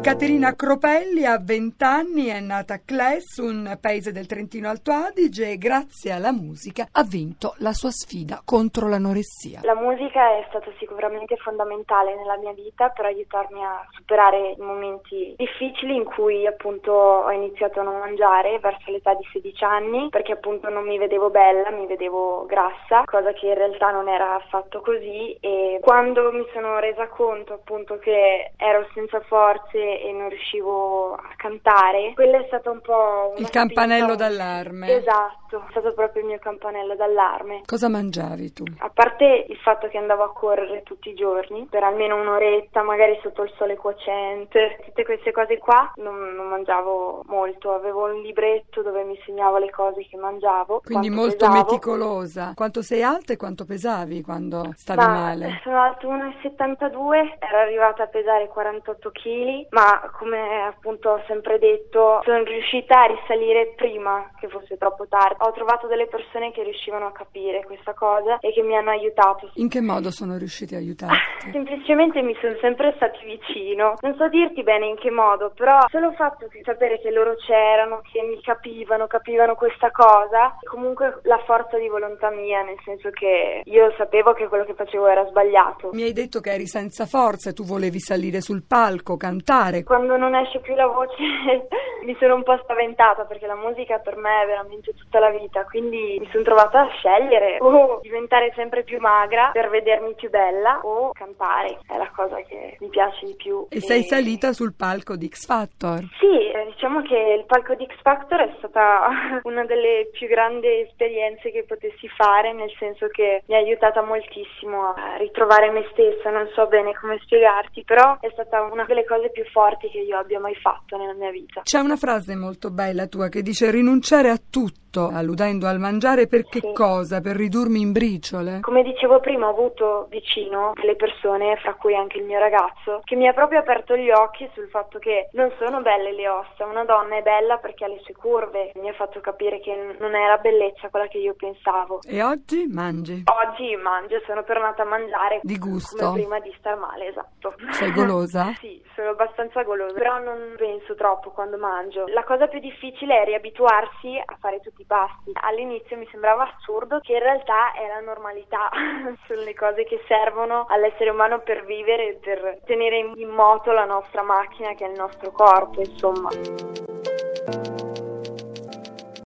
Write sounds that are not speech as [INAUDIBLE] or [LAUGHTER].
Caterina Cropelli ha 20 anni, è nata a Cles, un paese del Trentino Alto Adige e grazie alla musica ha vinto la sua sfida contro l'anoressia. La musica è stata sicuramente fondamentale nella mia vita per aiutarmi a superare i momenti difficili in cui appunto ho iniziato a non mangiare verso l'età di 16 anni perché appunto non mi vedevo bella, mi vedevo grassa, cosa che in realtà non era affatto così e quando mi sono resa conto appunto che ero senza forze e non riuscivo a cantare, quello è stato un po' il campanello spinta. d'allarme. Esatto, è stato proprio il mio campanello d'allarme. Cosa mangiavi tu? A parte il fatto che andavo a correre tutti i giorni per almeno un'oretta, magari sotto il sole cocente, tutte queste cose qua non, non mangiavo molto, avevo un libretto dove mi segnavo le cose che mangiavo. Quindi molto pesavo. meticolosa. Quanto sei alta e quanto pesavi quando stavi Ma, male? Sono alta 1,72, ero arrivata a pesare 48 kg, ma come appunto ho sempre detto sono riuscita a risalire prima che fosse troppo tardi. Ho trovato delle persone che riuscivano a capire questa cosa e che mi hanno aiutato. In che modo sono riusciti a aiutarti? [LAUGHS] Semplicemente mi sono sempre stati vicino. Non so dirti bene in che modo, però solo il fatto di sapere che loro c'erano, che mi capivano, capivano questa cosa, comunque la forza di volontà mia, nel senso che io sapevo che quello che facevo era sbagliato. Mi hai detto che eri senza forza e tu volevi salire sul palco, cantare fare. Quando non esce più la voce [LAUGHS] mi sono un po' spaventata perché la musica per me è veramente tutta la vita, quindi mi sono trovata a scegliere o diventare sempre più magra per vedermi più bella o cantare, è la cosa che mi piace di più. E, e... sei salita sul palco di X Factor? Sì, eh, diciamo che il palco di X Factor è stata [LAUGHS] una delle più grandi esperienze che potessi fare, nel senso che mi ha aiutata moltissimo a ritrovare me stessa, non so bene come spiegarti, però è stata una delle cose più forti forti che io abbia mai fatto nella mia vita. C'è una frase molto bella tua che dice rinunciare a tutto alludendo al mangiare per che sì. cosa? Per ridurmi in briciole? Come dicevo prima ho avuto vicino delle persone, fra cui anche il mio ragazzo, che mi ha proprio aperto gli occhi sul fatto che non sono belle le ossa, una donna è bella perché ha le sue curve, mi ha fatto capire che non era bellezza quella che io pensavo. E oggi mangi? Oggi mangio, sono tornata a mangiare. Di gusto? Come prima di star male, esatto. Sei golosa? [LAUGHS] sì, sono abbastanza golosa, però non penso troppo quando mangio. La cosa più difficile è riabituarsi a fare tutti i pasti. All'inizio mi sembrava assurdo che in realtà è la normalità, [LAUGHS] sono le cose che servono all'essere umano per vivere e per tenere in moto la nostra macchina che è il nostro corpo, insomma.